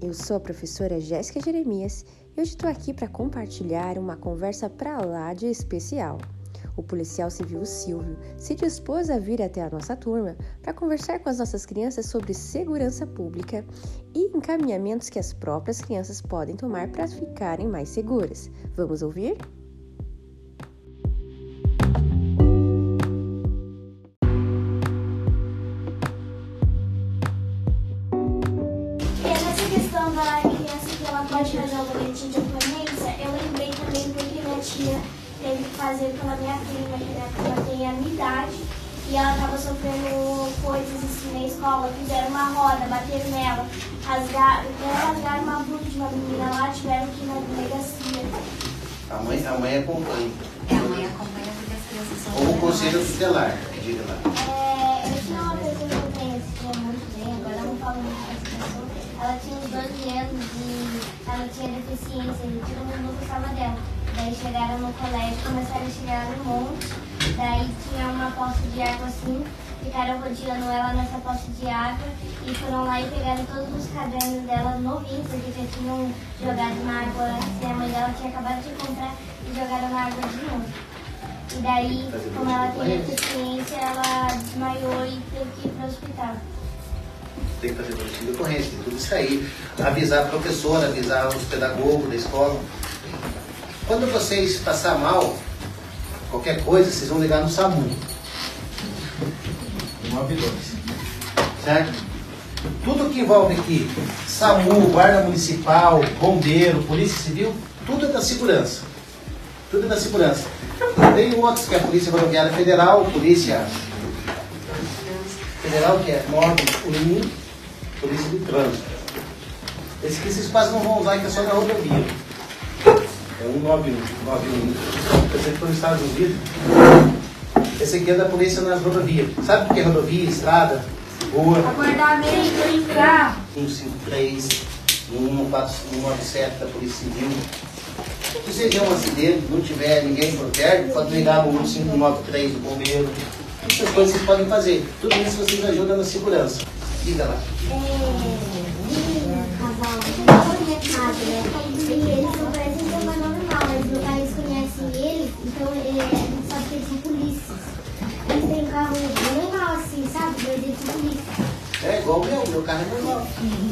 Eu sou a professora Jéssica Jeremias e hoje estou aqui para compartilhar uma conversa para lá de especial. O policial civil Silvio se dispôs a vir até a nossa turma para conversar com as nossas crianças sobre segurança pública e encaminhamentos que as próprias crianças podem tomar para ficarem mais seguras. Vamos ouvir? Pode fazer o boletim de ocorrência, eu lembrei também porque minha tia teve que fazer pela minha prima, que minha prima tem a minha idade, e ela estava sofrendo coisas assim na escola, fizeram uma roda, bateram nela, rasgaram, rasgaram uma blusa de uma menina lá, tiveram que ir na delegacia. A mãe, a mãe acompanha. É, a mãe acompanha porque as crianças são Ou o conselho tutelar, diga lá. É, eu tinha uma pessoa que eu conhecia muito bem, agora eu não falo muito dessa pessoa. Ela tinha uns 12 anos e ela tinha deficiência e todo mundo gostava dela. Daí chegaram no colégio, começaram a chegar um monte. Daí tinha uma poça de água assim, ficaram rodeando ela nessa poça de água e foram lá e pegaram todos os cadernos dela novinhos, porque já tinham jogado na água e a mãe dela tinha acabado de comprar e jogaram na água de novo. E daí, como ela tem deficiência, ela desmaiou e teve que ir para o hospital. Tem que fazer boletim de ocorrência, tem tudo isso aí. Avisar a professora, avisar os pedagogos da escola. Quando vocês passar mal, qualquer coisa, vocês vão ligar no SAMU. 92. Certo? Tudo que envolve aqui, SAMU, Guarda Municipal, Bombeiro, Polícia Civil, tudo é da segurança. Tudo é da segurança. Tem outros que é a Polícia Rodoviária Federal, Polícia Federal, que é 911, Polícia do Trânsito. Esse aqui vocês quase não vão usar, que é só na rodovia. É 191, 91. Eu sei que foi nos Estados Unidos. Esse aqui é da polícia nas rodovias. Sabe o que é rodovia, estrada, rua? Acordamento, brincar. 153, 197 da Polícia Civil. Se você tiver um acidente, não tiver ninguém por perto, pode ligar no 1593 do bombeiro. Essas coisas vocês podem fazer. Tudo isso vocês ajudam na segurança. Diga lá. É, um casal todo errado, né? Porque eles são parece um tema normal, mas meu país conhece ele, então ele, a gente sabe que eles são polícias. Eles um carro normal assim, sabe? Mas eles de polícia. É igual meu, meu carro é normal. Uhum.